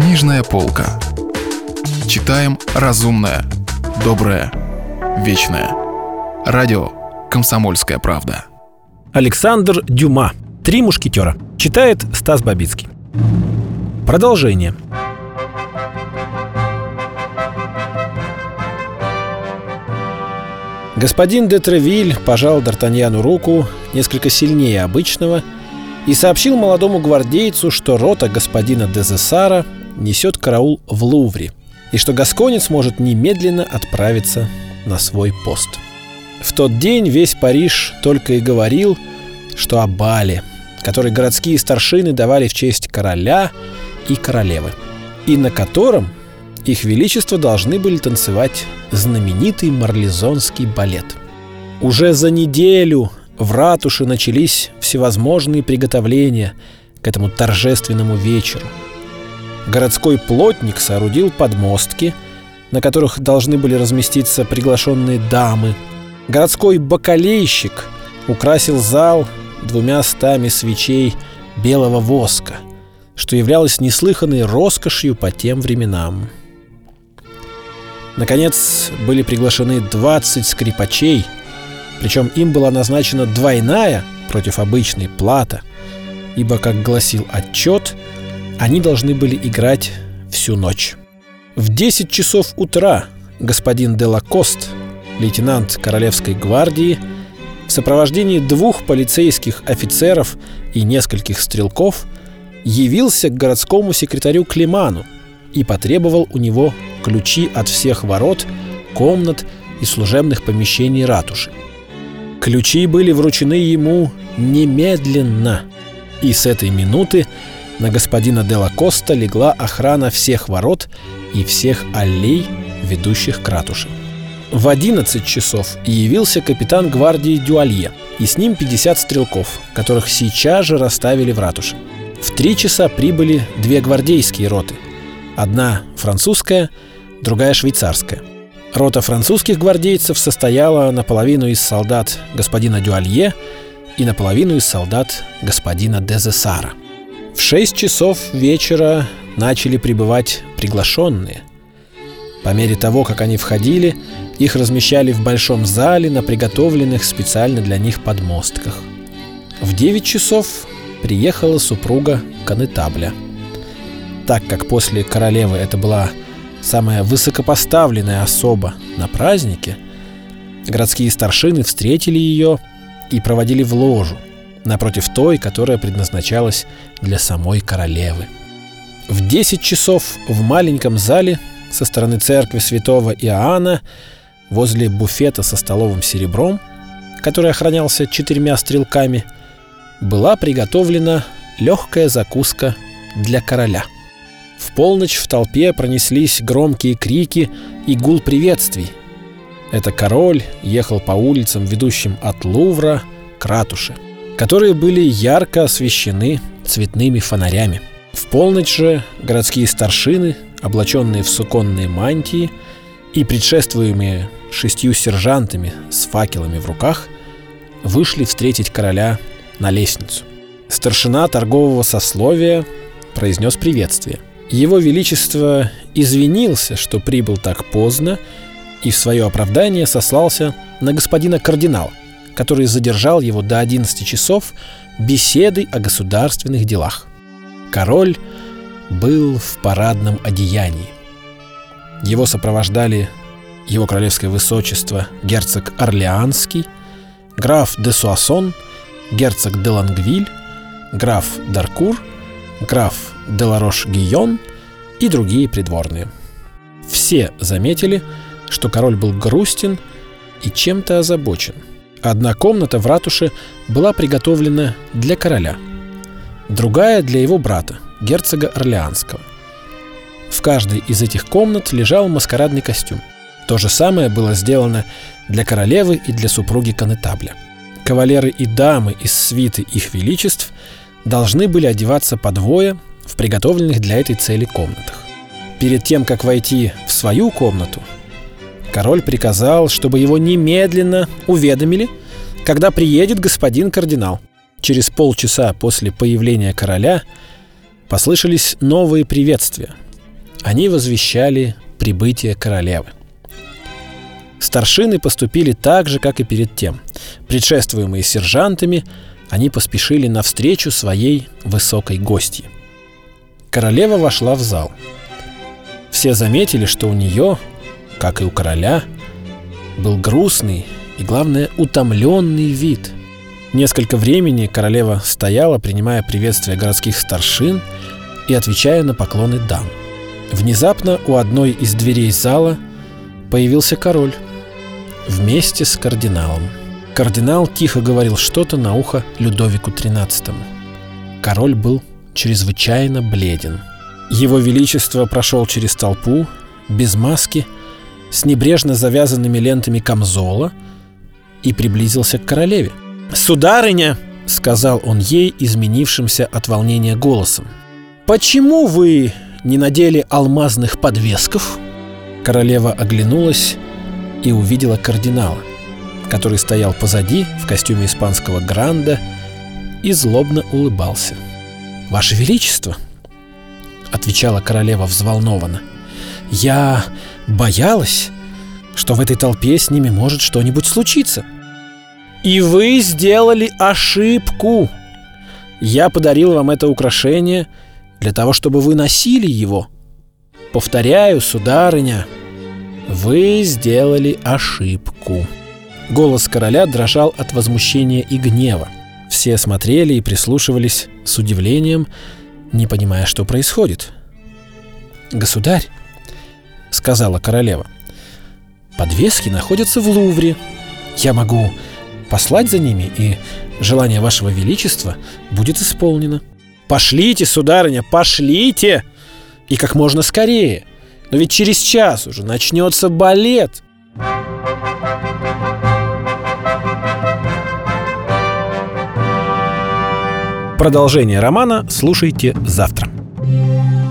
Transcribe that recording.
Книжная полка. Читаем разумное, доброе, вечное. Радио «Комсомольская правда». Александр Дюма. «Три мушкетера». Читает Стас Бабицкий. Продолжение. Господин де Тревиль пожал Д'Артаньяну руку несколько сильнее обычного и сообщил молодому гвардейцу, что рота господина Дезессара несет караул в Лувре и что Гасконец может немедленно отправиться на свой пост. В тот день весь Париж только и говорил, что о бале, который городские старшины давали в честь короля и королевы, и на котором их Величество должны были танцевать знаменитый марлезонский балет. Уже за неделю в ратуше начались всевозможные приготовления к этому торжественному вечеру. Городской плотник соорудил подмостки, на которых должны были разместиться приглашенные дамы. Городской бакалейщик украсил зал двумя стами свечей белого воска, что являлось неслыханной роскошью по тем временам. Наконец, были приглашены 20 скрипачей, причем им была назначена двойная против обычной плата, ибо, как гласил отчет, они должны были играть всю ночь. В 10 часов утра господин Делакост, лейтенант Королевской гвардии, в сопровождении двух полицейских офицеров и нескольких стрелков явился к городскому секретарю Климану и потребовал у него ключи от всех ворот, комнат и служебных помещений ратуши. Ключи были вручены ему немедленно, и с этой минуты на господина Дела Коста легла охрана всех ворот и всех аллей, ведущих к ратуше. В 11 часов явился капитан гвардии Дюалье, и с ним 50 стрелков, которых сейчас же расставили в ратуше. В три часа прибыли две гвардейские роты. Одна французская, другая швейцарская. Рота французских гвардейцев состояла наполовину из солдат господина Дюалье и наполовину из солдат господина Дезесара. В шесть часов вечера начали прибывать приглашенные. По мере того, как они входили, их размещали в большом зале на приготовленных специально для них подмостках. В 9 часов приехала супруга Канетабля. Так как после королевы это была самая высокопоставленная особа на празднике, городские старшины встретили ее и проводили в ложу, напротив той, которая предназначалась для самой королевы. В 10 часов в маленьком зале со стороны церкви святого Иоанна возле буфета со столовым серебром, который охранялся четырьмя стрелками, была приготовлена легкая закуска для короля – в полночь в толпе пронеслись громкие крики и гул приветствий. Это король ехал по улицам, ведущим от Лувра к ратуше, которые были ярко освещены цветными фонарями. В полночь же городские старшины, облаченные в суконные мантии и предшествуемые шестью сержантами с факелами в руках, вышли встретить короля на лестницу. Старшина торгового сословия произнес приветствие – его Величество извинился, что прибыл так поздно, и в свое оправдание сослался на господина кардинал, который задержал его до 11 часов беседой о государственных делах. Король был в парадном одеянии. Его сопровождали его королевское высочество герцог Орлеанский, граф де Суассон, герцог де Лангвиль, граф Даркур, граф Деларош-Гийон и другие придворные. Все заметили, что король был грустен и чем-то озабочен. Одна комната в ратуше была приготовлена для короля, другая для его брата, герцога Орлеанского. В каждой из этих комнат лежал маскарадный костюм. То же самое было сделано для королевы и для супруги Конетабля. Кавалеры и дамы из свиты их величеств должны были одеваться по двое в приготовленных для этой цели комнатах. Перед тем, как войти в свою комнату, король приказал, чтобы его немедленно уведомили, когда приедет господин кардинал. Через полчаса после появления короля послышались новые приветствия, Они возвещали прибытие королевы. Старшины поступили так же, как и перед тем. Предшествуемые сержантами, они поспешили навстречу своей высокой гости. Королева вошла в зал. Все заметили, что у нее, как и у короля, был грустный и, главное, утомленный вид. Несколько времени королева стояла, принимая приветствие городских старшин и отвечая на поклоны дам. Внезапно у одной из дверей зала появился король вместе с кардиналом. Кардинал тихо говорил что-то на ухо Людовику XIII. Король был чрезвычайно бледен. Его Величество прошел через толпу, без маски, с небрежно завязанными лентами камзола и приблизился к королеве. «Сударыня!» — сказал он ей, изменившимся от волнения голосом. «Почему вы не надели алмазных подвесков?» Королева оглянулась и увидела кардинала, который стоял позади в костюме испанского гранда и злобно улыбался. «Ваше Величество!» — отвечала королева взволнованно. «Я боялась, что в этой толпе с ними может что-нибудь случиться. И вы сделали ошибку. Я подарил вам это украшение для того, чтобы вы носили его. Повторяю, сударыня, вы сделали ошибку. Голос короля дрожал от возмущения и гнева. Все смотрели и прислушивались с удивлением, не понимая, что происходит. «Государь», — сказала королева, — «подвески находятся в Лувре. Я могу послать за ними, и желание вашего величества будет исполнено». «Пошлите, сударыня, пошлите! И как можно скорее! Но ведь через час уже начнется балет!» Продолжение романа слушайте завтра.